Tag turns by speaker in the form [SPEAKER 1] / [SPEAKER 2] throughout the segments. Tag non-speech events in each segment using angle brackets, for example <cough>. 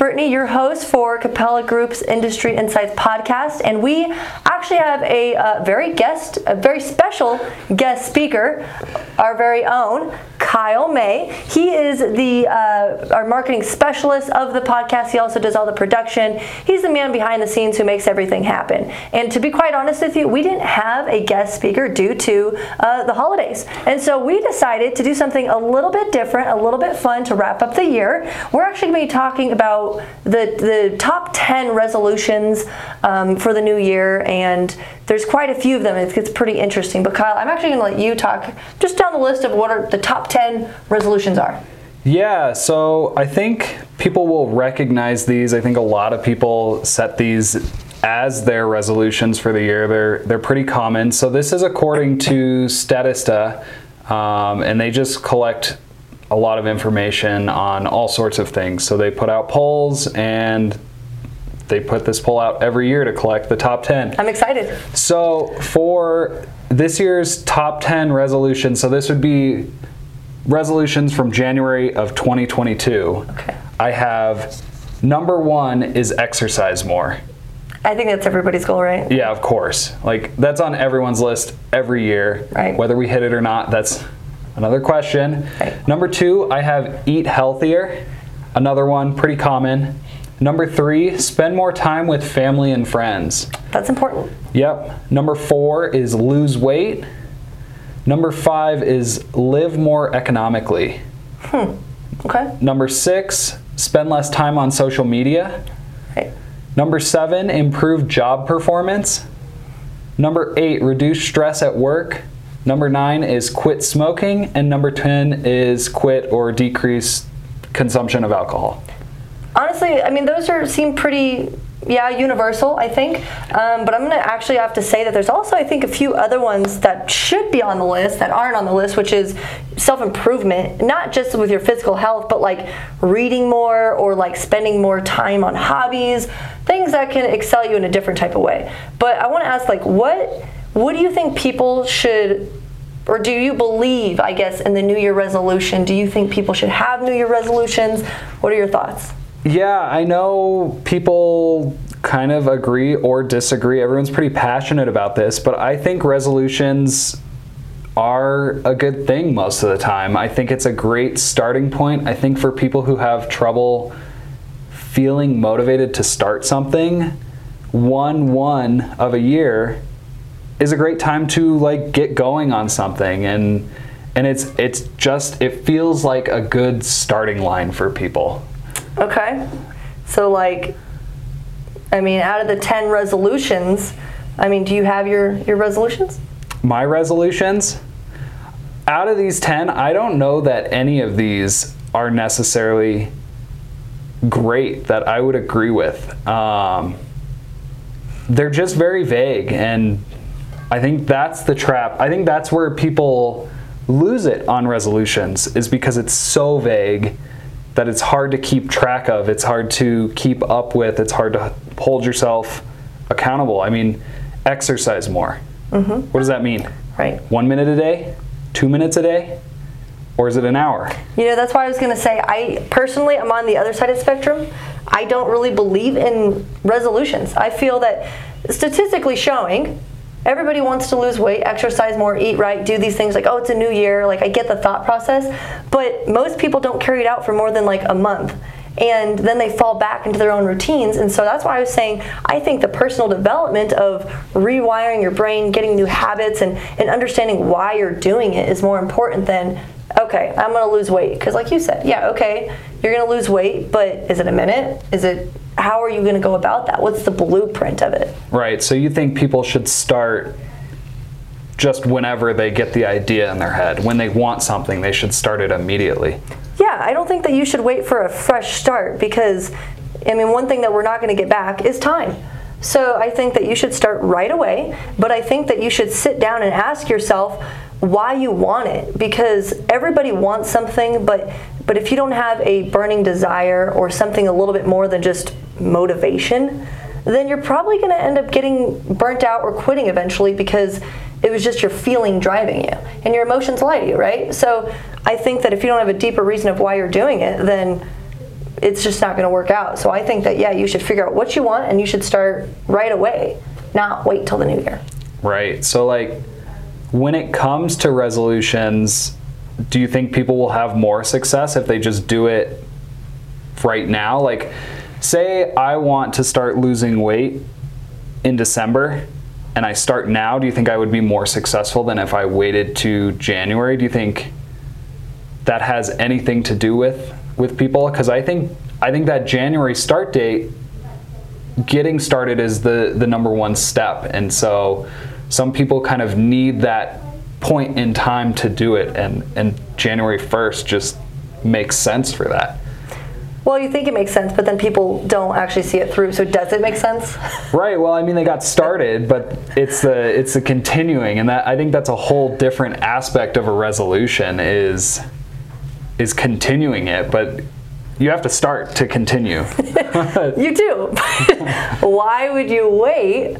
[SPEAKER 1] Brittany, your host for Kapella Group's Industry Insights podcast, and we actually have a uh, very guest, a very special guest speaker, our very own Kyle May. He is the uh, our marketing specialist of the podcast. He also does all the production. He's the man behind the scenes who makes everything happen. And to be quite honest with you, we didn't have a guest speaker due to uh, the holidays, and so we decided to do something a little bit different, a little bit fun to wrap up the year. We're actually going to be talking about the the top ten resolutions um, for the new year, and there's quite a few of them. It gets pretty interesting. But Kyle, I'm actually going to let you talk just down the list of what are the top 10 resolutions are.
[SPEAKER 2] Yeah, so I think people will recognize these. I think a lot of people set these as their resolutions for the year. They're they're pretty common. So this is according to Statista, um, and they just collect a lot of information on all sorts of things. So they put out polls and they put this poll out every year to collect the top 10.
[SPEAKER 1] I'm excited.
[SPEAKER 2] So for this year's top 10 resolutions, so this would be resolutions from January of 2022.
[SPEAKER 1] Okay.
[SPEAKER 2] I have number one is exercise more.
[SPEAKER 1] I think that's everybody's goal, right?
[SPEAKER 2] Yeah, of course. Like that's on everyone's list every year.
[SPEAKER 1] Right.
[SPEAKER 2] Whether we hit it or not, that's another question.
[SPEAKER 1] Right.
[SPEAKER 2] Number two, I have eat healthier. Another one, pretty common. Number three, spend more time with family and friends.
[SPEAKER 1] That's important.
[SPEAKER 2] Yep. Number four is lose weight. Number five is live more economically. Hmm.
[SPEAKER 1] Okay.
[SPEAKER 2] Number six, spend less time on social media.
[SPEAKER 1] Right.
[SPEAKER 2] Number seven, improve job performance. Number eight, reduce stress at work. Number nine is quit smoking. And number 10 is quit or decrease consumption of alcohol.
[SPEAKER 1] Honestly, I mean, those are seem pretty, yeah, universal. I think, um, but I'm gonna actually have to say that there's also, I think, a few other ones that should be on the list that aren't on the list, which is self improvement, not just with your physical health, but like reading more or like spending more time on hobbies, things that can excel you in a different type of way. But I want to ask, like, what what do you think people should or do you believe, I guess, in the New Year resolution? Do you think people should have New Year resolutions? What are your thoughts?
[SPEAKER 2] Yeah, I know people kind of agree or disagree. Everyone's pretty passionate about this, but I think resolutions are a good thing most of the time. I think it's a great starting point. I think for people who have trouble feeling motivated to start something, one one of a year is a great time to like get going on something and and it's it's just it feels like a good starting line for people.
[SPEAKER 1] Okay. So, like, I mean, out of the 10 resolutions, I mean, do you have your, your resolutions?
[SPEAKER 2] my resolutions out of these 10 i don't know that any of these are necessarily great that i would agree with um, they're just very vague and i think that's the trap i think that's where people lose it on resolutions is because it's so vague that it's hard to keep track of it's hard to keep up with it's hard to hold yourself accountable i mean exercise more mm-hmm. what does that mean
[SPEAKER 1] Right.
[SPEAKER 2] one minute a day, two minutes a day, or is it an hour?
[SPEAKER 1] You know, that's why I was going to say, I personally, I'm on the other side of the spectrum. I don't really believe in resolutions. I feel that statistically showing, everybody wants to lose weight, exercise more, eat right, do these things like, oh, it's a new year. Like, I get the thought process, but most people don't carry it out for more than like a month. And then they fall back into their own routines. And so that's why I was saying I think the personal development of rewiring your brain, getting new habits, and, and understanding why you're doing it is more important than, okay, I'm gonna lose weight. Because, like you said, yeah, okay, you're gonna lose weight, but is it a minute? Is it, how are you gonna go about that? What's the blueprint of it?
[SPEAKER 2] Right. So you think people should start just whenever they get the idea in their head. When they want something, they should start it immediately.
[SPEAKER 1] Yeah, I don't think that you should wait for a fresh start because, I mean, one thing that we're not going to get back is time. So I think that you should start right away, but I think that you should sit down and ask yourself why you want it because everybody wants something, but but if you don't have a burning desire or something a little bit more than just motivation, then you're probably going to end up getting burnt out or quitting eventually because it was just your feeling driving you and your emotions lie to you, right? So I think that if you don't have a deeper reason of why you're doing it, then it's just not going to work out. So I think that yeah, you should figure out what you want and you should start right away, not wait till the new year.
[SPEAKER 2] Right. So like when it comes to resolutions, do you think people will have more success if they just do it right now? Like say I want to start losing weight in December and I start now, do you think I would be more successful than if I waited to January? Do you think that has anything to do with with people? Because I think I think that January start date, getting started is the the number one step, and so some people kind of need that point in time to do it, and and January first just makes sense for that.
[SPEAKER 1] Well, you think it makes sense, but then people don't actually see it through. So does it make sense? <laughs>
[SPEAKER 2] Right. Well, I mean, they got started, but it's the it's the continuing, and that I think that's a whole different aspect of a resolution is is continuing it, but you have to start to continue. <laughs>
[SPEAKER 1] you do. <laughs> Why would you wait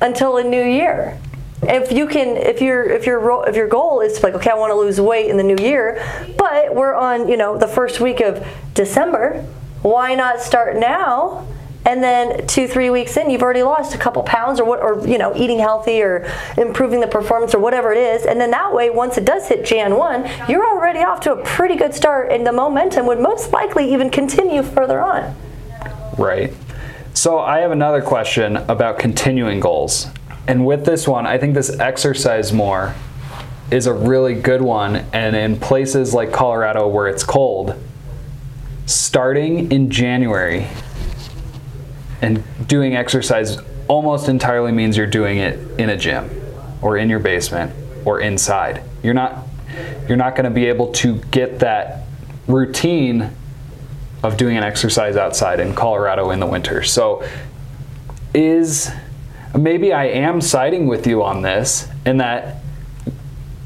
[SPEAKER 1] until a new year? If you can, if your if your if your goal is to like, okay, I want to lose weight in the new year, but we're on you know the first week of December, why not start now? and then two three weeks in you've already lost a couple pounds or what or you know eating healthy or improving the performance or whatever it is. And then that way once it does hit jan 1 you're already off to a pretty good start and the momentum would most likely even continue further on.
[SPEAKER 2] Right. So i have another question about continuing goals and with this one i think this exercise more is a really good one and in places like colorado where it's cold starting in january and doing exercise almost entirely means you're doing it in a gym or in your basement or inside. You're not you're not going to be able to get that routine of doing an exercise outside in Colorado in the winter. So is maybe I am siding with you on this in that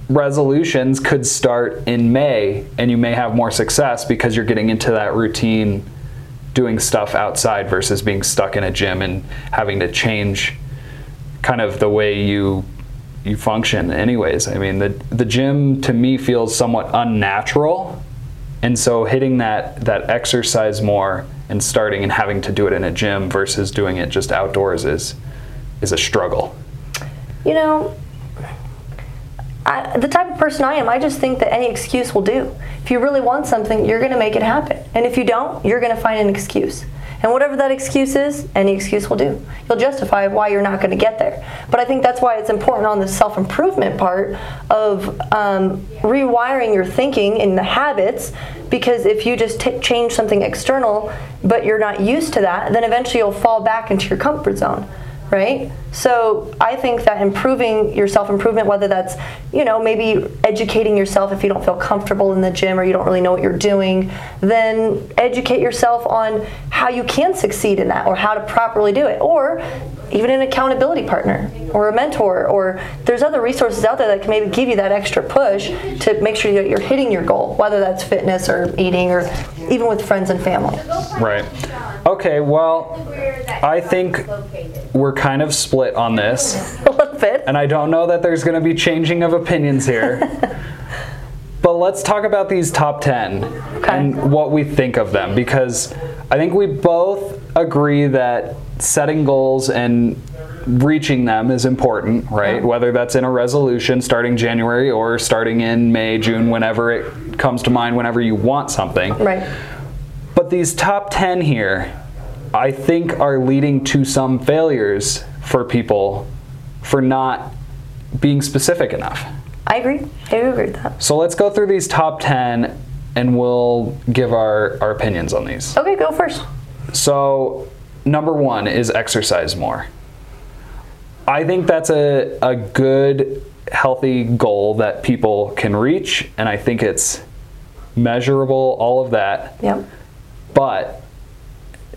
[SPEAKER 2] resolutions could start in May and you may have more success because you're getting into that routine doing stuff outside versus being stuck in a gym and having to change kind of the way you you function anyways. I mean the the gym to me feels somewhat unnatural. And so hitting that that exercise more and starting and having to do it in a gym versus doing it just outdoors is is a struggle
[SPEAKER 1] you know I, the type of person I am, I just think that any excuse will do. If you really want something, you're going to make it happen. And if you don't, you're going to find an excuse. And whatever that excuse is, any excuse will do. You'll justify why you're not going to get there. But I think that's why it's important on the self improvement part of um, rewiring your thinking and the habits. Because if you just t- change something external, but you're not used to that, then eventually you'll fall back into your comfort zone right? So I think that improving your self improvement, whether that's, you know, maybe educating yourself if you don't feel comfortable in the gym or you don't really know what you're doing, then educate yourself on how you can succeed in that or how to properly do it. Or even an accountability partner or a mentor or there's other resources out there that can maybe give you that extra push to make sure that you're hitting your goal whether that's fitness or eating or even with friends and family
[SPEAKER 2] right okay well i think we're kind of split on this
[SPEAKER 1] a little bit
[SPEAKER 2] and i don't know that there's going to be changing of opinions here <laughs> but let's talk about these top 10 okay. and what we think of them because i think we both agree that setting goals and reaching them is important, right? Yeah. Whether that's in a resolution starting January or starting in May, June, whenever it comes to mind, whenever you want something.
[SPEAKER 1] Right.
[SPEAKER 2] But these top 10 here, I think, are leading to some failures for people for not being specific enough.
[SPEAKER 1] I agree. I agree with that.
[SPEAKER 2] So let's go through these top 10 and we'll give our, our opinions on these.
[SPEAKER 1] Okay, go first.
[SPEAKER 2] So number one is exercise more. I think that's a, a good, healthy goal that people can reach, and I think it's measurable, all of that.
[SPEAKER 1] Yep.
[SPEAKER 2] But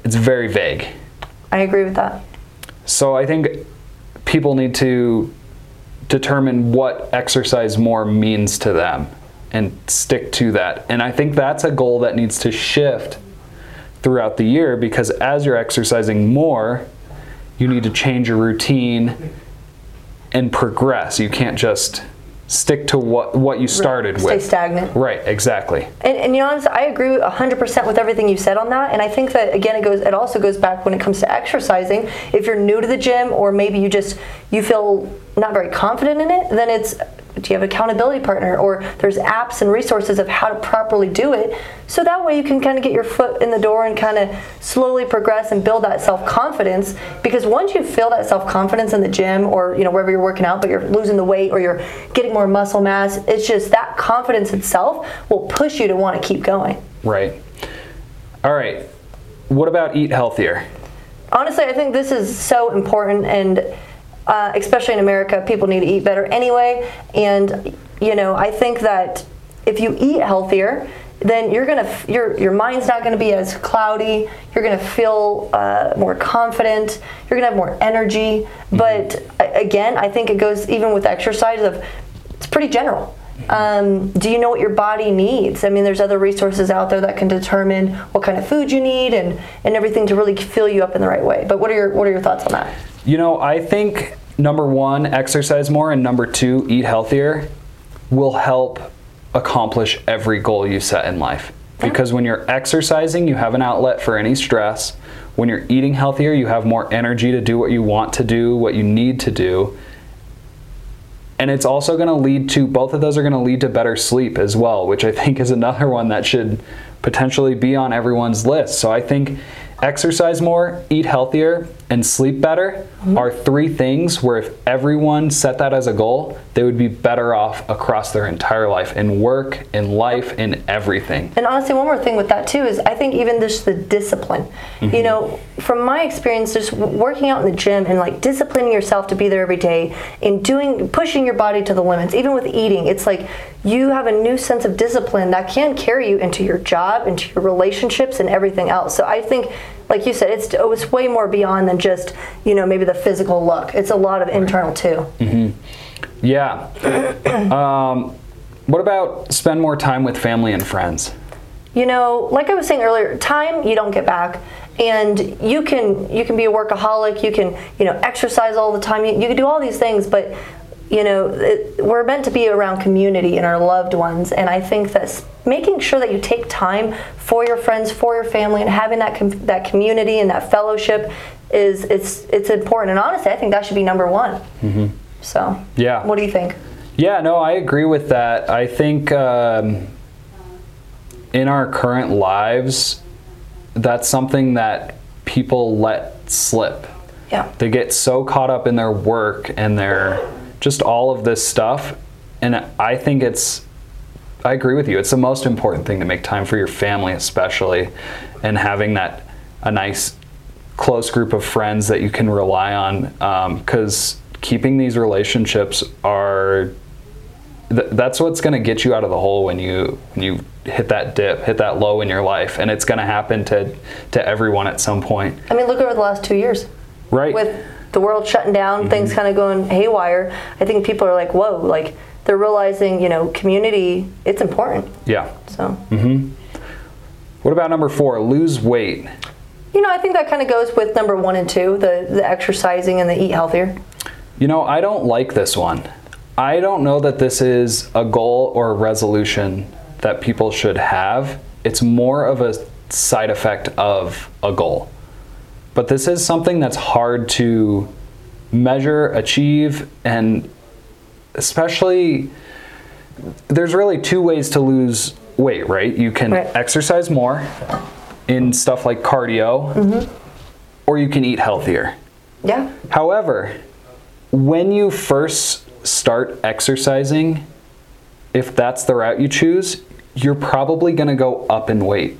[SPEAKER 2] it's very vague.
[SPEAKER 1] I agree with that.
[SPEAKER 2] So I think people need to determine what exercise more means to them and stick to that. And I think that's a goal that needs to shift throughout the year because as you're exercising more, you need to change your routine and progress. You can't just stick to what what you started
[SPEAKER 1] Stay
[SPEAKER 2] with.
[SPEAKER 1] Stay stagnant.
[SPEAKER 2] Right, exactly.
[SPEAKER 1] And, and you know, I agree 100% with everything you said on that. And I think that again, it goes. It also goes back when it comes to exercising. If you're new to the gym, or maybe you just you feel not very confident in it, then it's do you have an accountability partner, or there's apps and resources of how to properly do it. So that way you can kind of get your foot in the door and kind of slowly progress and build that self confidence. Because once you feel that self confidence in the gym, or you know wherever you're working out, but you're losing the weight or you're getting more muscle mass, it's just that confidence itself will push you to want to keep going.
[SPEAKER 2] Right. All right. What about eat healthier?
[SPEAKER 1] Honestly, I think this is so important, and uh, especially in America, people need to eat better anyway. And you know, I think that if you eat healthier, then you're gonna f- your your mind's not gonna be as cloudy. You're gonna feel uh, more confident. You're gonna have more energy. But again, I think it goes even with exercise. Of it's pretty general. Um, do you know what your body needs? I mean, there's other resources out there that can determine what kind of food you need and, and everything to really fill you up in the right way. But what are your what are your thoughts on that?
[SPEAKER 2] You know, I think number one, exercise more, and number two, eat healthier will help accomplish every goal you set in life. Because when you're exercising, you have an outlet for any stress. When you're eating healthier, you have more energy to do what you want to do, what you need to do. And it's also going to lead to, both of those are going to lead to better sleep as well, which I think is another one that should potentially be on everyone's list. So I think exercise more, eat healthier, and sleep better mm-hmm. are three things where if everyone set that as a goal, they would be better off across their entire life in work, in life, in everything.
[SPEAKER 1] And honestly, one more thing with that too is I think even just the discipline. You mm-hmm. know, from my experience, just working out in the gym and like disciplining yourself to be there every day and doing pushing your body to the limits. Even with eating, it's like you have a new sense of discipline that can carry you into your job, into your relationships, and everything else. So I think. Like you said, it's oh, it's way more beyond than just you know maybe the physical look. It's a lot of internal too.
[SPEAKER 2] Yeah. <coughs> um, what about spend more time with family and friends?
[SPEAKER 1] you know like i was saying earlier time you don't get back and you can you can be a workaholic you can you know exercise all the time you, you can do all these things but you know it, we're meant to be around community and our loved ones and i think that making sure that you take time for your friends for your family and having that com- that community and that fellowship is it's it's important and honestly i think that should be number one so
[SPEAKER 2] Yeah.
[SPEAKER 1] what do you think
[SPEAKER 2] Yeah, no, I agree with that. I think um, in our current lives, that's something that people let slip.
[SPEAKER 1] yeah
[SPEAKER 2] They get so caught up in their work and their just all of this stuff. And I think it's, I agree with you. It's the most important thing to make time for your family, especially, and having that a nice, close group of friends that you can rely on. Um, because keeping these relationships are th- that's what's going to get you out of the hole when you when you hit that dip, hit that low in your life, and it's going to happen to to everyone at some point,
[SPEAKER 1] i mean look over the last two years
[SPEAKER 2] right?
[SPEAKER 1] with the world shutting down, things kind of going haywire, I think people are like, whoa, like they're realizing, you know, community, it's important.
[SPEAKER 2] yeah.
[SPEAKER 1] So, Mm-hmm.
[SPEAKER 2] What about number four? Lose weight.
[SPEAKER 1] you know, I think that kind of goes with number one and two, the, the exercising and the eat healthier.
[SPEAKER 2] You know, I don't like this one. I don't know that this is a goal or a resolution that people should have. It's more of a side effect of a goal. But this is something that's hard to measure, achieve, and especially there's really two ways to lose weight, right? You can
[SPEAKER 1] Right.
[SPEAKER 2] exercise more in stuff like cardio, mm-hmm. or you can eat healthier.
[SPEAKER 1] Yeah.
[SPEAKER 2] However, when you first start exercising, if that's the route you choose, you're probably going to go up in weight,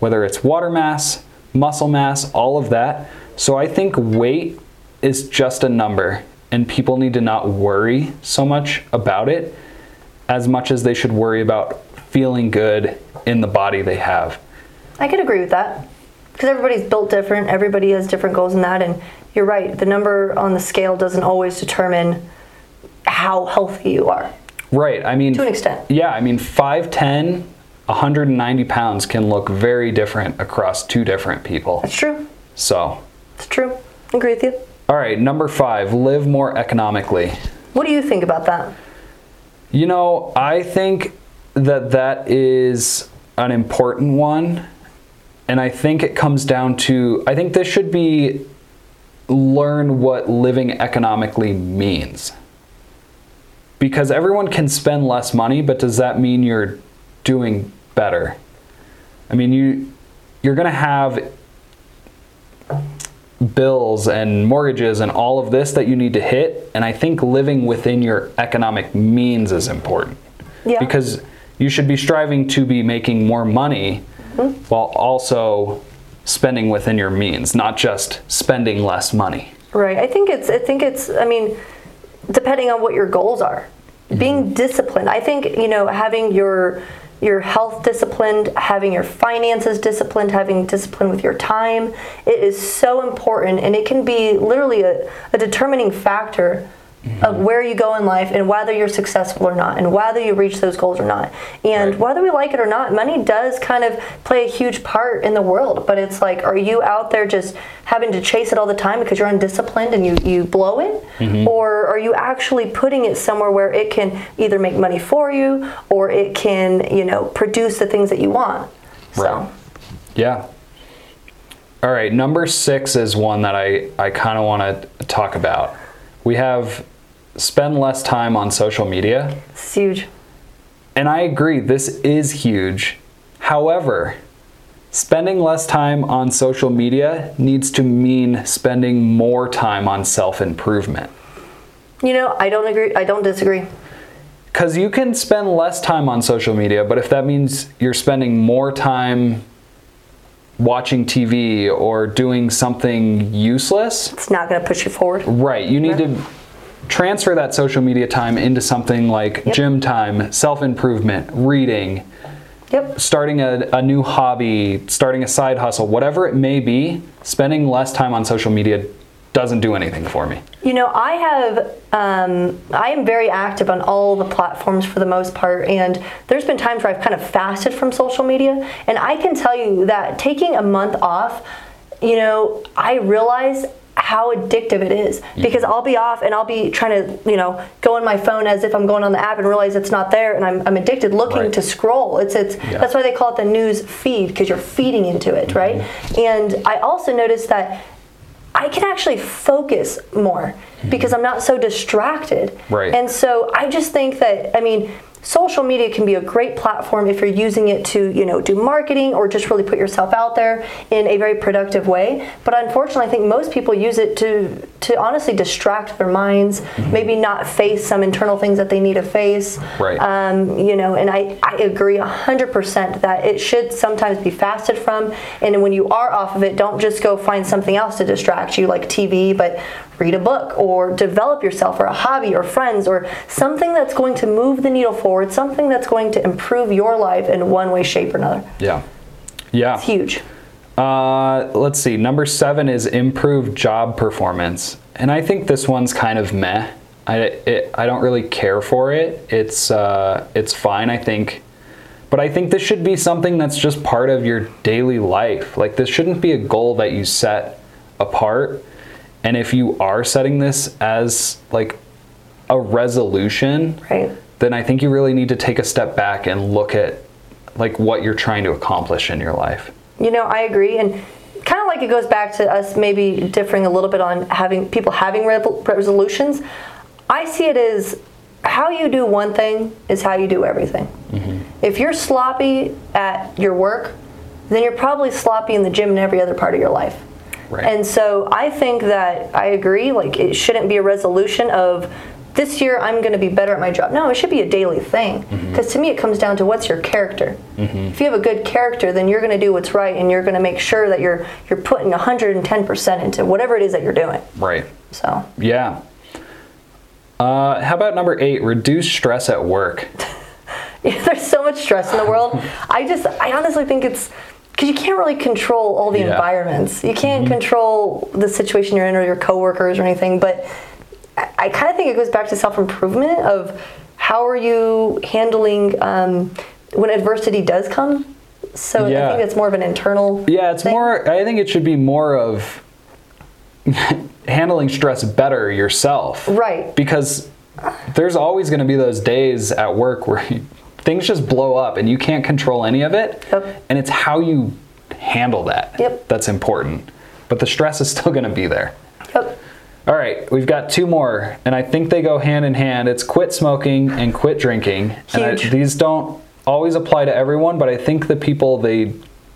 [SPEAKER 2] whether it's water mass, muscle mass, all of that. So I think weight is just a number, and people need to not worry so much about it as much as they should worry about feeling good in the body they have.
[SPEAKER 1] I could agree with that because everybody's built different. Everybody has different goals in that, and you're right. The number on the scale doesn't always determine how healthy you are.
[SPEAKER 2] Right. I mean,
[SPEAKER 1] To an extent.
[SPEAKER 2] Yeah. I mean, 5'10, 190 pounds can look very different across two different people.
[SPEAKER 1] That's true.
[SPEAKER 2] So,
[SPEAKER 1] It's true. I agree with you.
[SPEAKER 2] all right. Number five, live more economically.
[SPEAKER 1] What do you think about that?
[SPEAKER 2] You know, I think that that is an important one. And I think it comes down to I think this should be learn what living economically means. Because everyone can spend less money, but does that mean you're doing better? I mean, you you're going to have bills and mortgages and all of this that you need to hit, and I think living within your economic means is important.
[SPEAKER 1] Yeah.
[SPEAKER 2] Because you should be striving to be making more money mm-hmm. while also spending within your means, not just spending less money.
[SPEAKER 1] Right. I think it's. I think it's. I mean, depending on what your goals are, being mm-hmm. disciplined. I think you know having your your health disciplined, having your finances disciplined, having discipline with your time. It is so important, and it can be literally a, a determining factor of where you go in life and whether you're successful or not and whether you reach those goals or not and
[SPEAKER 2] Right.
[SPEAKER 1] whether we like it or not money does kind of play a huge part in the world but it's like are you out there just having to chase it all the time because you're undisciplined and you, you blow it mm-hmm. or are you actually putting it somewhere where it can either make money for you or it can you know produce the things that you want so
[SPEAKER 2] Right. Yeah. All right, number six is one that I, I kind of want to talk about. We have spend less time on social media.
[SPEAKER 1] it's huge
[SPEAKER 2] And I agree, this is huge. However, spending less time on social media needs to mean spending more time on self improvement.
[SPEAKER 1] you know i don't agree i don't disagree
[SPEAKER 2] Because you can spend less time on social media, but if that means you're spending more time watching TV or doing something useless,
[SPEAKER 1] it's not going to push you forward
[SPEAKER 2] right, you need to transfer that social media time into something like
[SPEAKER 1] Yep.
[SPEAKER 2] gym time, self improvement, reading,
[SPEAKER 1] yep
[SPEAKER 2] starting a, a new hobby, starting a side hustle, whatever it may be, spending less time on social media doesn't do anything for me.
[SPEAKER 1] You know, I have, um, I am very active on all the platforms for the most part, and there's been times where I've kind of fasted from social media, and I can tell you that taking a month off, you know, I realize how addictive it is because I'll be off and I'll be trying to, you know, go on my phone as if I'm going on the app and realize it's not there, and I'm, I'm addicted looking
[SPEAKER 2] Right.
[SPEAKER 1] to scroll. It's it's
[SPEAKER 2] Yeah.
[SPEAKER 1] that's why they call it the news feed because you're feeding into it, mm-hmm. right? And I also noticed that I can actually focus more mm-hmm. because I'm not so distracted.
[SPEAKER 2] Right.
[SPEAKER 1] And so I just think that I mean social media can be a great platform if you're using it to, you know, do marketing or just really put yourself out there in a very productive way. But unfortunately, I think most people use it to to honestly distract their minds, maybe not face some internal things that they need to face.
[SPEAKER 2] Right.
[SPEAKER 1] Um, you know, and I, I agree 100% that it should sometimes be fasted from. And when you are off of it, don't just go find something else to distract you, like TV, but read a book or develop yourself or a hobby or friends or something that's going to move the needle forward, something that's going to improve your life in one way, shape, or another.
[SPEAKER 2] Yeah. Yeah.
[SPEAKER 1] It's huge.
[SPEAKER 2] Uh, let's see. Number seven is improved job performance, and I think this one's kind of meh. I it, I don't really care for it. It's uh, it's fine. I think, but I think this should be something that's just part of your daily life. Like this shouldn't be a goal that you set apart. And if you are setting this as like a resolution,
[SPEAKER 1] Right.
[SPEAKER 2] Then I think you really need to take a step back and look at like what you're trying to accomplish in your life.
[SPEAKER 1] You know, I agree, and kind of like it goes back to us maybe differing a little bit on having people having resolutions. I see it as how you do one thing is how you do everything. Mm-hmm. If you're sloppy at your work, then you're probably sloppy in the gym and every other part of your life.
[SPEAKER 2] Right.
[SPEAKER 1] And so I think that I agree. Like it shouldn't be a resolution of this year I'm going to be better at my job. No, it should be a daily thing. Mm-hmm. Because to me, it comes down to what's your character. Mm-hmm. If you have a good character, then you're going to do what's right, and you're going to make sure that you're you're putting 110 percent into whatever it is that you're doing.
[SPEAKER 2] Right.
[SPEAKER 1] So
[SPEAKER 2] Yeah. Uh, how about number eight? Reduce stress at work. <laughs>
[SPEAKER 1] there's so much stress in the world. <laughs> I just I honestly think it's because you can't really control all the
[SPEAKER 2] Yeah.
[SPEAKER 1] environments. You can't mm-hmm. control the situation you're in or your coworkers or anything. But I, kind of think it goes back to self improvement of how are you handling um, when adversity does come. So I think it's more of an internal.
[SPEAKER 2] Yeah, it's
[SPEAKER 1] thing.
[SPEAKER 2] more. I think it should be more of <laughs> handling stress better yourself.
[SPEAKER 1] Right.
[SPEAKER 2] Because there's always going to be those days at work where <laughs> things just blow up and you can't control any of it.
[SPEAKER 1] Yep.
[SPEAKER 2] And it's how you handle that
[SPEAKER 1] Yep.
[SPEAKER 2] that's important. But the stress is still going to be there.
[SPEAKER 1] Yep.
[SPEAKER 2] All right, we've got two more, and I think they go hand in hand. It's quit smoking and quit drinking. And I, these don't always apply to everyone, but I think the people they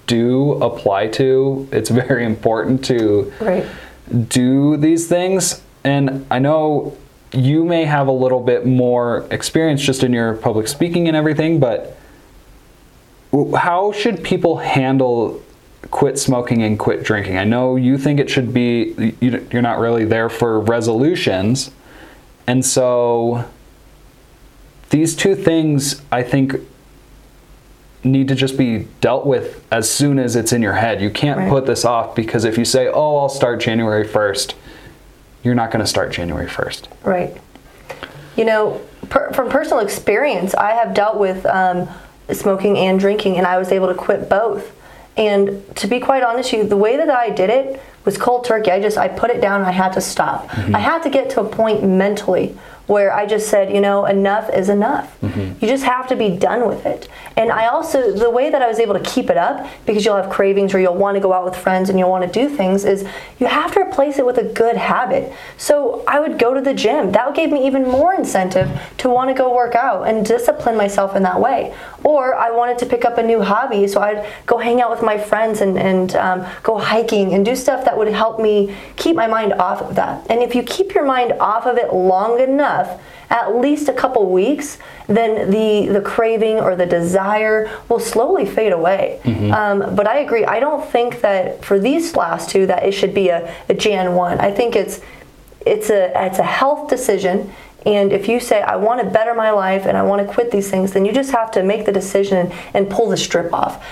[SPEAKER 2] do apply to, it's very important to
[SPEAKER 1] Right.
[SPEAKER 2] do these things. And I know you may have a little bit more experience just in your public speaking and everything, but how should people handle quit smoking and quit drinking? I know you think it should be, you- you're not really there for resolutions. And so these two things, I think, need to just be dealt with as soon as it's in your head. You can't
[SPEAKER 1] Right.
[SPEAKER 2] put this off because if you say, oh, I'll start January 1st, you're not going to start January 1st.
[SPEAKER 1] Right. You know, per, from personal experience, I have dealt with um, smoking and drinking, and I was able to quit both. And to be quite honest with you, the way that I did it was cold turkey. I just I put it down. And I had to stop. Mm-hmm. I had to get to a point mentally where I just said, you know, enough is enough. You just have to be done with it. And I also, the way that I was able to keep it up, because you'll have cravings or you'll want to go out with friends and you'll want to do things, is you have to replace it with a good habit. So I would go to the gym. That gave me even more incentive to want to go work out and discipline myself in that way. Or I wanted to pick up a new hobby, so I'd go hang out with my friends and, and um, go hiking and do stuff that would help me keep my mind off of that. And if you keep your mind off of it long enough, at least a couple weeks, then the the craving or the desire will slowly fade away. Um, but I agree. I don't think that for these last two that it should be a, a Jan one. I think it's it's a it's a health decision. And if you say I want to better my life and I want to quit these things, then you just have to make the decision and pull the strip off.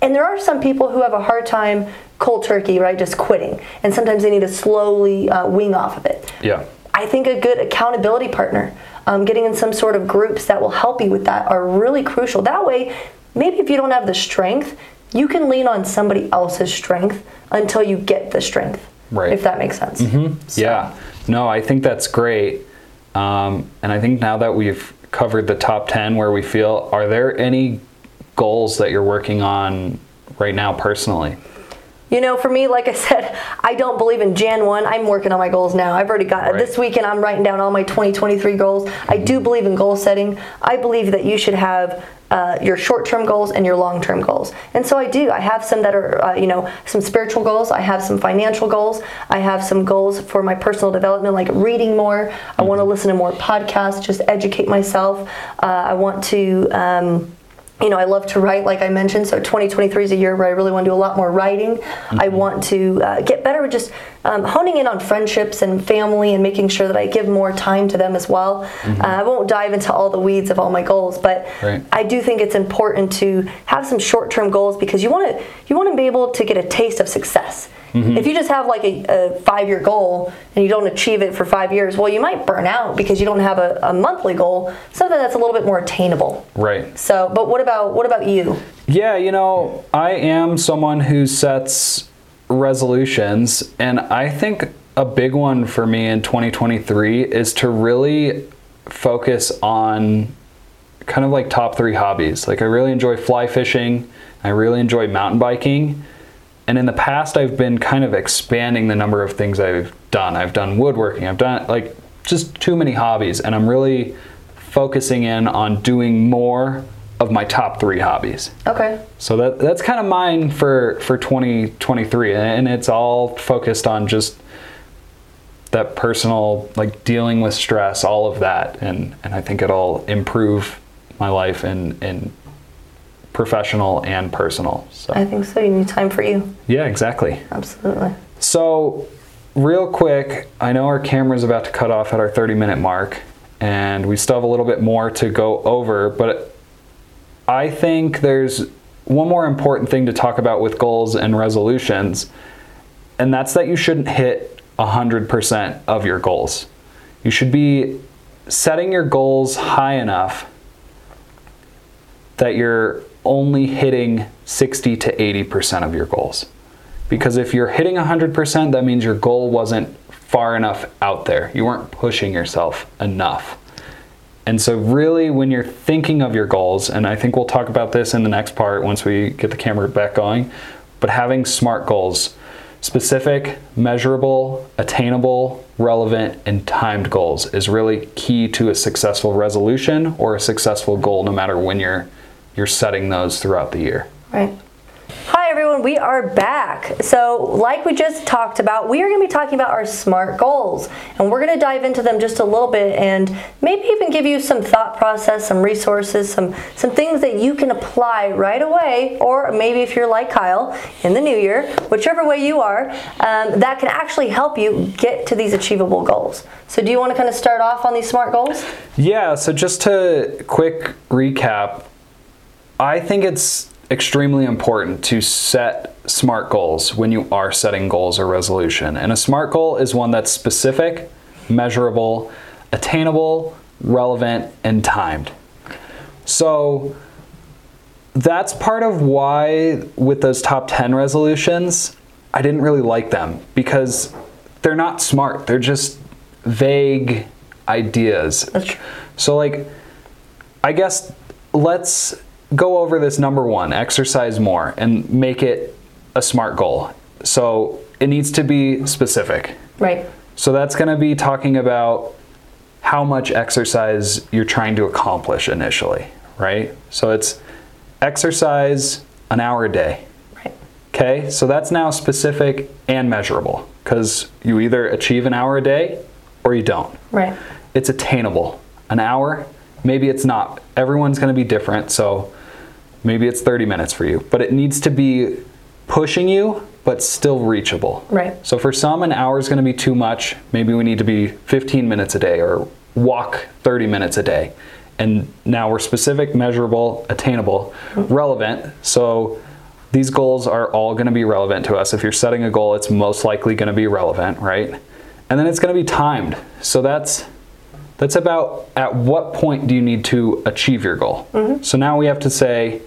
[SPEAKER 1] And there are some people who have a hard time cold turkey, right? Just quitting, and sometimes they need to slowly uh, wing off of it.
[SPEAKER 2] Yeah.
[SPEAKER 1] I think a good accountability partner, um, getting in some sort of groups that will help you with that are really crucial. That way, maybe if you don't have the strength, you can lean on somebody else's strength until you get the strength.
[SPEAKER 2] Right.
[SPEAKER 1] If that makes sense. Mhm.
[SPEAKER 2] Yeah. No, I think that's great. Um, and I think now that we've covered the top 10 where we feel, are there any goals that you're working on right now personally?
[SPEAKER 1] You know, for me, like I said, <laughs> I don't believe in Jan 1. I'm working on my goals now. I've already got
[SPEAKER 2] Right.
[SPEAKER 1] this weekend, I'm writing down all my 2023 goals. I do believe in goal setting. I believe that you should have uh, your short term goals and your long term goals. And so I do. I have some that are, uh, you know, some spiritual goals. I have some financial goals. I have some goals for my personal development, like reading more. I want to listen to more podcasts, just educate myself. Uh, I want to. Um, you know, I love to write, like I mentioned. So 2023 is a year where I really want to do a lot more writing. I want to uh, get better with just um, honing in on friendships and family and making sure that I give more time to them as well. Uh, I won't dive into all the weeds of all my goals, but
[SPEAKER 2] Right.
[SPEAKER 1] I do think it's important to have some short-term goals because you want to you want to be able to get a taste of success. Mm-hmm. If you just have like a, a five-year goal and you don't achieve it for five years, well, you might burn out because you don't have a, a monthly goal, something that's a little bit more attainable.
[SPEAKER 2] Right.
[SPEAKER 1] So, but what about what about you?
[SPEAKER 2] Yeah, you know, I am someone who sets resolutions, and I think a big one for me in 2023 is to really focus on kind of like top three hobbies. Like, I really enjoy fly fishing, I really enjoy mountain biking, and in the past, I've been kind of expanding the number of things I've done. I've done woodworking, I've done like just too many hobbies, and I'm really focusing in on doing more of my top three hobbies.
[SPEAKER 1] Okay.
[SPEAKER 2] So that that's kind of mine for for 2023 and it's all focused on just that personal like dealing with stress, all of that and and I think it'll improve my life and in professional and personal. So
[SPEAKER 1] I think so. You need time for you.
[SPEAKER 2] yeah, exactly.
[SPEAKER 1] Absolutely.
[SPEAKER 2] So, real quick, I know our camera is about to cut off at our 30 minute mark, and we still have a little bit more to go over, but I think there's one more important thing to talk about with goals and resolutions, and that's that you shouldn't hit 100% of your goals. You should be setting your goals high enough that you're only hitting 60 to 80% of your goals. Because if you're hitting 100%, that means your goal wasn't far enough out there. You weren't pushing yourself enough. And so, really, when you're thinking of your goals, and I think we'll talk about this in the next part once we get the camera back going, but having SMART goals specific, measurable, attainable, relevant, and timed goals is really key to a successful resolution or a successful goal, no matter when you're, you're setting those throughout the year.
[SPEAKER 1] Right. Hi everyone, we are back. So, like we just talked about, we are going to be talking about our SMART goals, and we're going to dive into them just a little bit, and maybe even give you some thought process, some resources, some some things that you can apply right away, or maybe if you're like Kyle in the new year, whichever way you are, um, that can actually help you get to these achievable goals. So, do you want to kind of start off on these SMART goals?
[SPEAKER 2] Yeah. So, just to quick recap, I think it's extremely important to set SMART goals when you are setting goals or resolution. And a SMART goal is one that's specific, measurable, attainable, relevant, and timed. So that's part of why, with those top 10 resolutions, I didn't really like them because they're not smart. They're just vague ideas. So, like, I guess let's go over this number one exercise more and make it a smart goal. So it needs to be specific.
[SPEAKER 1] Right.
[SPEAKER 2] So that's going to be talking about how much exercise you're trying to accomplish initially, right? So it's exercise an hour a day.
[SPEAKER 1] Right.
[SPEAKER 2] Okay, so that's now specific and measurable because you either achieve an hour a day or you don't
[SPEAKER 1] Right.
[SPEAKER 2] it's attainable. An hour, maybe it's not. Everyone's going to be different, so maybe it's 30 minutes for you, but it needs to be pushing you but still reachable.
[SPEAKER 1] Right.
[SPEAKER 2] So for some an hour is going to be too much. Maybe we need to be 15 minutes a day or walk 30 minutes a day. And now we're specific, measurable, attainable, mm-hmm. relevant. So these goals are all going to be relevant to us. If you're setting a goal, it's most likely going to be relevant, right? And then it's going to be timed. So that's that's about at what point do you need to achieve your goal. So now we have to say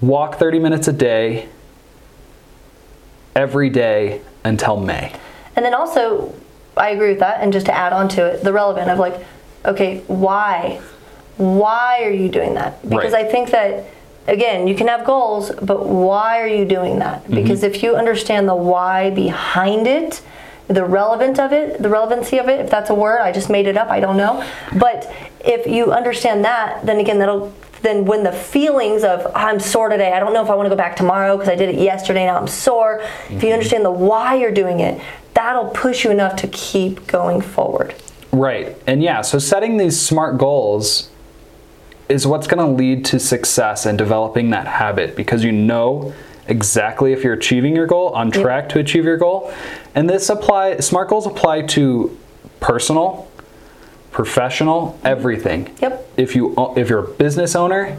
[SPEAKER 2] walk 30 minutes a day every day until May.
[SPEAKER 1] And then also, I agree with that. And just to add on to it, the relevant of like, okay, why? Why are you doing that? Because
[SPEAKER 2] Right.
[SPEAKER 1] I think that, again, you can have goals, but why are you doing that?
[SPEAKER 2] Mm-hmm.
[SPEAKER 1] Because if you understand the why behind it, the relevant of it, the relevancy of it, if that's a word, I just made it up, I don't know. But if you understand that, then again, that'll then when the feelings of "Oh, I'm sore today, I don't know if I want to go back tomorrow because I did it yesterday, now I'm sore. If you mm-hmm. understand the why you're doing it, that'll push you enough to keep going forward.
[SPEAKER 2] Right. And yeah, so setting these smart goals is what's going to lead to success and developing that habit because you know exactly if you're achieving your goal, on track to achieve your goal. And this apply smart goals apply to personal, professional, mm-hmm. everything.
[SPEAKER 1] Yep.
[SPEAKER 2] If you if you're a business owner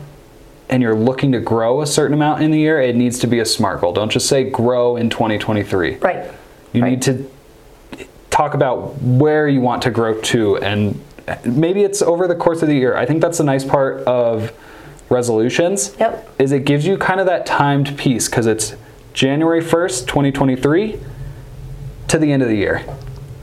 [SPEAKER 2] and you're looking to grow a certain amount in the year, it needs to be a smart goal. Don't just say grow in 2023.
[SPEAKER 1] Right.
[SPEAKER 2] You
[SPEAKER 1] Right.
[SPEAKER 2] need to talk about where you want to grow to, and maybe it's over the course of the year. I think that's the nice part of resolutions.
[SPEAKER 1] Yep.
[SPEAKER 2] Is it gives you kind of that timed piece because it's January 1st, 2023 to the end of the year.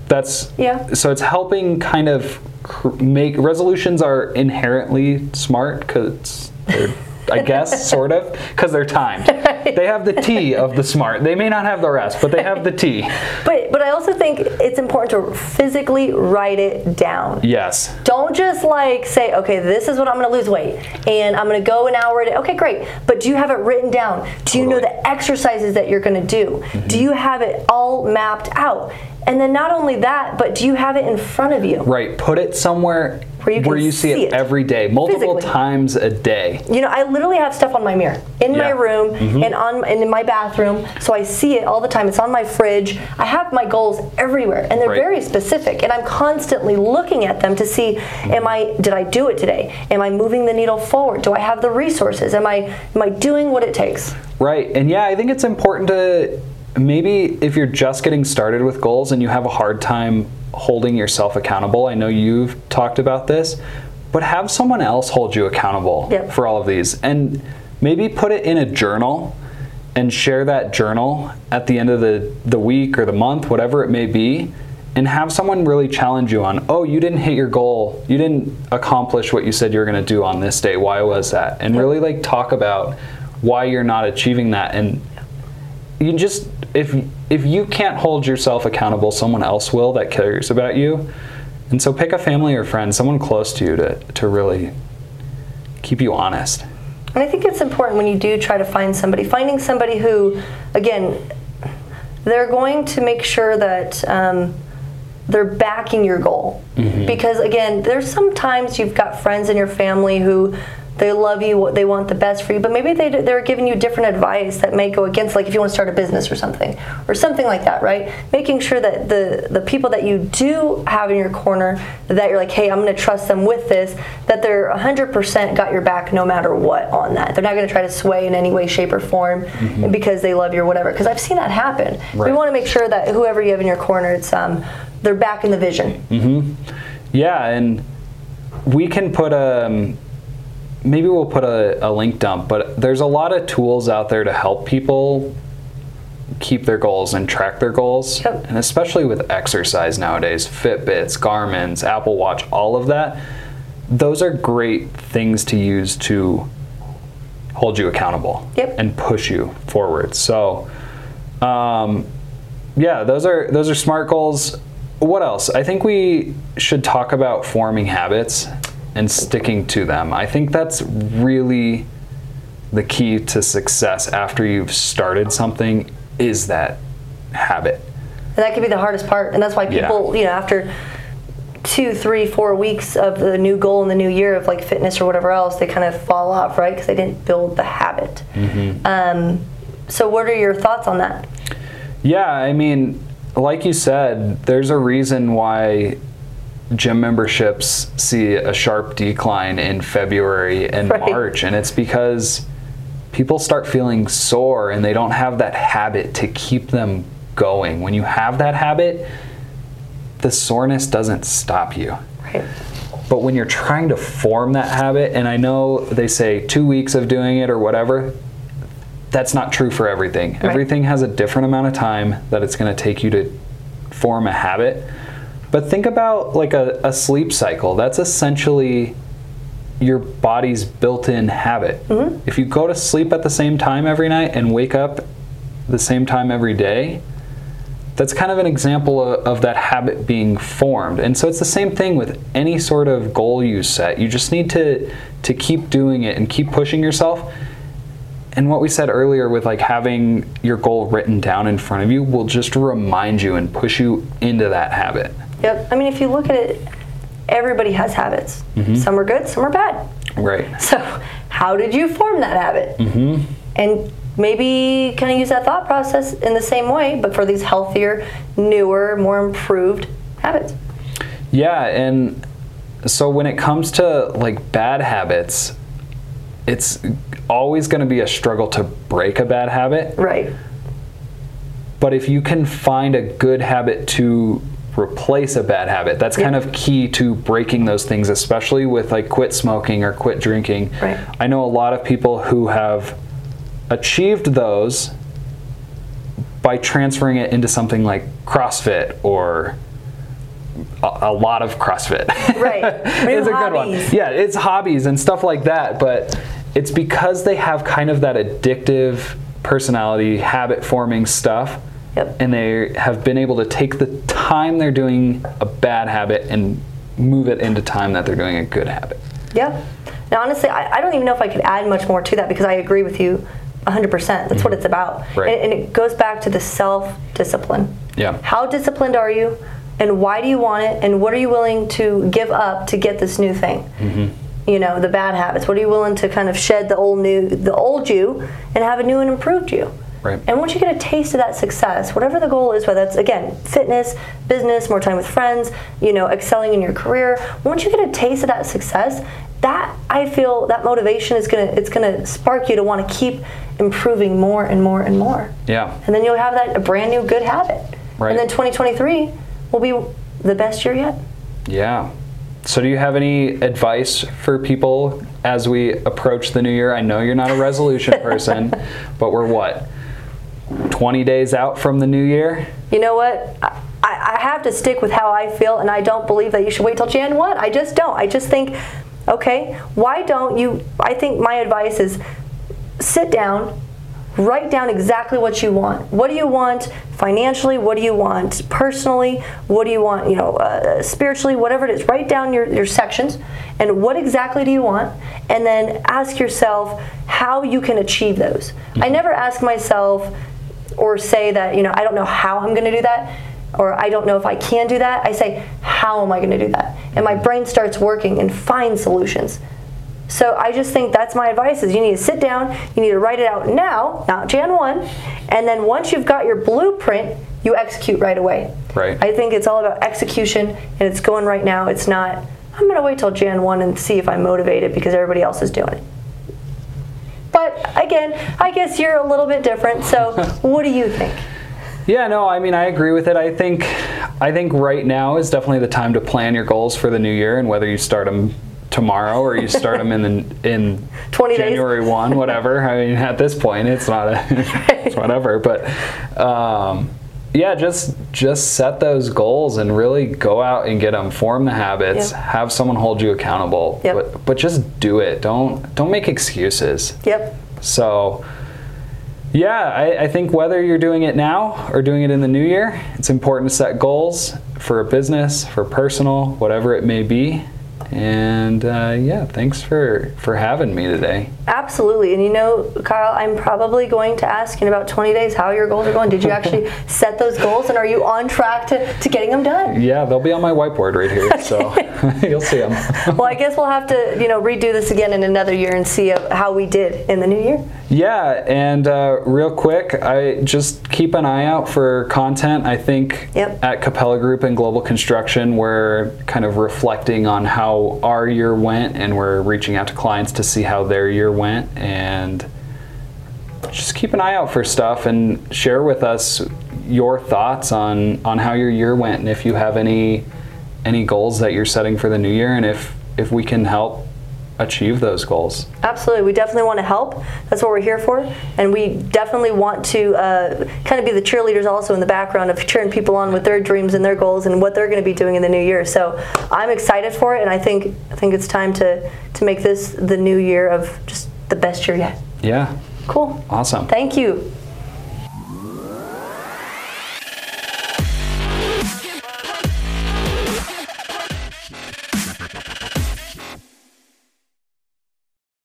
[SPEAKER 2] That's
[SPEAKER 1] Yeah.
[SPEAKER 2] So it's helping kind of cr- make resolutions are inherently smart because they're. I guess, <laughs> sort of, because they're timed. They have the T of the smart. They may not have the rest, but they have the T.
[SPEAKER 1] But but I also think it's important to physically write it down.
[SPEAKER 2] Yes.
[SPEAKER 1] Don't just like say, okay, this is what I'm going to lose weight, and I'm going to go an hour a day. Okay, great. But do you have it written down? Do you know the exercises that you're going to do? Do mm-hmm. you have it all mapped out? And then not only that, but do you have it in front of you?
[SPEAKER 2] Right. Put it somewhere
[SPEAKER 1] Where you can
[SPEAKER 2] see,
[SPEAKER 1] see
[SPEAKER 2] it,
[SPEAKER 1] it.
[SPEAKER 2] every day, multiple
[SPEAKER 1] Physically.
[SPEAKER 2] times a day.
[SPEAKER 1] You know, I literally have stuff on my mirror in my
[SPEAKER 2] Yeah.
[SPEAKER 1] room mm-hmm. and on and in my bathroom, so I see it all the time. It's on my fridge. I have my goals everywhere, and they're
[SPEAKER 2] Right.
[SPEAKER 1] very specific. And I'm constantly looking at them to see, mm-hmm. am I did I do it today? Am I moving the needle forward? Do I have the resources? Am I am I doing what it takes?
[SPEAKER 2] Right. And yeah, I think it's important to maybe if you're just getting started with goals and you have a hard time holding yourself accountable. I know you've talked about this, but have someone else hold you accountable
[SPEAKER 1] Yep.
[SPEAKER 2] for all of these. And maybe put it in a journal and share that journal at the end of the, the week or the month, whatever it may be. and have someone really challenge you on, oh, you didn't hit your goal. You didn't accomplish what you said you were going to do on this day. Why was that? And really like talk about why you're not achieving that. And you just, if, if you can't hold yourself accountable, someone else will that cares about you. And so pick a family or friend, someone close to you to, to really keep you honest.
[SPEAKER 1] And I think it's important when you do try to find somebody, finding somebody who, again, they're going to make sure that um, they're backing your goal. Because again, there's sometimes you've got friends in your family who they love you, they want the best for you, but maybe they, they're giving you different advice that may go against, like if you want to start a business or something, or something like that, right? Making sure that the the people that you do have in your corner, that you're like, hey, I'm going to trust them with this, that they're 100% got your back no matter what on that. They're not going to try to sway in any way, shape, or form because they love you or whatever. Because I've seen that happen. We want to make sure that whoever you have in your corner, it's um, they're back in the vision. Mm-hmm.
[SPEAKER 2] Yeah, and we can put a um, maybe we'll put a, a link dump, but there's a lot of tools out there to help people keep their goals and track their goals.
[SPEAKER 1] Yep.
[SPEAKER 2] And especially with exercise nowadays, Fitbits, Garmin's, Apple Watch, all of that. Those are great things to use to hold you accountable
[SPEAKER 1] Yep.
[SPEAKER 2] and push you forward. So, um, yeah, those are those are smart goals. What else? I think we should talk about forming habits and sticking to them. I think that's really the key to success after you've started something is that habit.
[SPEAKER 1] And that could be the hardest part. And that's why
[SPEAKER 2] Yeah.
[SPEAKER 1] people, you know, after two, three, four weeks of the new goal in the new year of like fitness or whatever else, they kind of fall off, right? Because they didn't build the habit.
[SPEAKER 2] Mm-hmm.
[SPEAKER 1] Um, so, what are your thoughts on that?
[SPEAKER 2] Yeah, I mean, like you said, there's a reason why gym memberships see a sharp decline in February and
[SPEAKER 1] Right.
[SPEAKER 2] March, and it's because people start feeling sore and they don't have that habit to keep them going. When you have that habit, the soreness doesn't stop you.
[SPEAKER 1] Right.
[SPEAKER 2] But when you're trying to form that habit, and I know they say two weeks of doing it or whatever, that's not true for everything. Everything has a different amount of time that it's going to take you to form a habit. But think about like a, a sleep cycle. That's essentially your body's built in habit. Mm-hmm. If you go to sleep at the same time every night and wake up the same time every day, that's kind of an example of, of that habit being formed. And so it's the same thing with any sort of goal you set. You just need to to keep doing it and keep pushing yourself. And what we said earlier with like having your goal written down in front of you will just remind you and push you into that habit.
[SPEAKER 1] Yep. I mean, if you look at it, everybody has habits.
[SPEAKER 2] Mm-hmm.
[SPEAKER 1] Some are good, some are bad.
[SPEAKER 2] Right. <laughs>
[SPEAKER 1] So, how did you form that habit? Mm-hmm. And maybe kind of use that thought process in the same way, but for these healthier, newer, more improved habits.
[SPEAKER 2] Yeah, and so when it comes to like bad habits, it's always going to be a struggle to break a bad habit.
[SPEAKER 1] Right.
[SPEAKER 2] But if you can find a good habit to replace a bad habit, that's kind of key to breaking those things, especially with like quit smoking or quit drinking.
[SPEAKER 1] Right.
[SPEAKER 2] I know a lot of people who have achieved those by transferring it into something like CrossFit or a, a lot of CrossFit.
[SPEAKER 1] Right. <laughs>
[SPEAKER 2] It's a good one. Yeah, it's hobbies and stuff like that, but it's because they have kind of that addictive personality, habit forming stuff.
[SPEAKER 1] Yep.
[SPEAKER 2] And they have been able to take the time they're doing a bad habit and move it into time that they're doing a good habit.
[SPEAKER 1] Yep. Now, honestly, I, I don't even know if I could add much more to that because I agree with you 100%. That's what it's about.
[SPEAKER 2] Mm-hmm. Right.
[SPEAKER 1] And, and it goes back to the self discipline.
[SPEAKER 2] Yeah.
[SPEAKER 1] How disciplined are you? And why do you want it? And what are you willing to give up to get this new thing?
[SPEAKER 2] Mm-hmm.
[SPEAKER 1] You know, the bad habits. What are you willing to kind of shed the old new, the old you, and have a new and improved you?
[SPEAKER 2] Right.
[SPEAKER 1] And once you get a taste of that success, whatever the goal is, whether it's again fitness, business, more time with friends, you know, excelling in your career, once you get a taste of that success, that I feel that motivation is gonna it's gonna spark you to want to keep improving more and more and more.
[SPEAKER 2] Yeah.
[SPEAKER 1] And then you'll have that a brand new good habit.
[SPEAKER 2] Right.
[SPEAKER 1] And then 2023 will be the best year yet.
[SPEAKER 2] Yeah. So, do you have any advice for people as we approach the new year? I know you're not a resolution <laughs> person, but we're what? 20 days out from the new year?
[SPEAKER 1] You know what? I, I have to stick with how I feel, and I don't believe that you should wait till Jan 1. I just don't. I just think, okay, why don't you? I think my advice is sit down, write down exactly what you want. What do you want financially? What do you want personally? What do you want, you know, uh, spiritually? Whatever it is, write down your, your sections and what exactly do you want? And then ask yourself how you can achieve those. I never ask myself or say that, you know, I don't know how I'm going to do that or I don't know if I can do that. I say, how am I going to do that? And my mm-hmm. brain starts working and finds solutions. So I just think that's my advice is you need to sit down, you need to write it out now, not Jan 1, and then once you've got your blueprint, you execute right away.
[SPEAKER 2] Right.
[SPEAKER 1] I think it's all about execution and it's going right now. It's not I'm going to wait till Jan 1 and see if I'm motivated because everybody else is doing it. But again, I guess you're a little bit different. So, <laughs> what do you think?
[SPEAKER 2] Yeah, no, I mean I agree with it. I think I think right now is definitely the time to plan your goals for the new year and whether you start them tomorrow or you start them in the, <laughs> in
[SPEAKER 1] 20 days.
[SPEAKER 2] January 1, whatever. I mean at this point it's not a <laughs> it's whatever, but um, yeah, just just set those goals and really go out and get them. Form the habits.
[SPEAKER 1] Yep.
[SPEAKER 2] Have someone hold you accountable.
[SPEAKER 1] Yep.
[SPEAKER 2] But but just do it. Don't don't make excuses.
[SPEAKER 1] Yep.
[SPEAKER 2] So, yeah, I, I, think whether you're doing it now or doing it in the new year, it's important to set goals for a business, for personal, whatever it may be. And uh, yeah, thanks for, for having me today.
[SPEAKER 1] Absolutely. And you know, Kyle, I'm probably going to ask in about 20 days how your goals are going. Did you actually <laughs> set those goals and are you on track to, to getting them done?
[SPEAKER 2] Yeah, they'll be on my whiteboard right here. So <laughs> you'll see them.
[SPEAKER 1] well, I guess we'll have to, you know, redo this again in another year and see how we did in the new year.
[SPEAKER 2] Yeah, and uh, real quick, I just keep an eye out for content. I think
[SPEAKER 1] yep.
[SPEAKER 2] at Kapella Group and Global Construction, we're kind of reflecting on how our year went, and we're reaching out to clients to see how their year went, and just keep an eye out for stuff and share with us your thoughts on on how your year went, and if you have any any goals that you're setting for the new year, and if if we can help achieve those goals.
[SPEAKER 1] Absolutely. We definitely want to help. That's what we're here for. And we definitely want to uh, kind of be the cheerleaders also in the background of cheering people on with their dreams and their goals and what they're going to be doing in the new year. So I'm excited for it, and I think I think it's time to to make this the new year of just the best year yet.
[SPEAKER 2] Yeah.
[SPEAKER 1] Cool.
[SPEAKER 2] Awesome.
[SPEAKER 1] Thank you.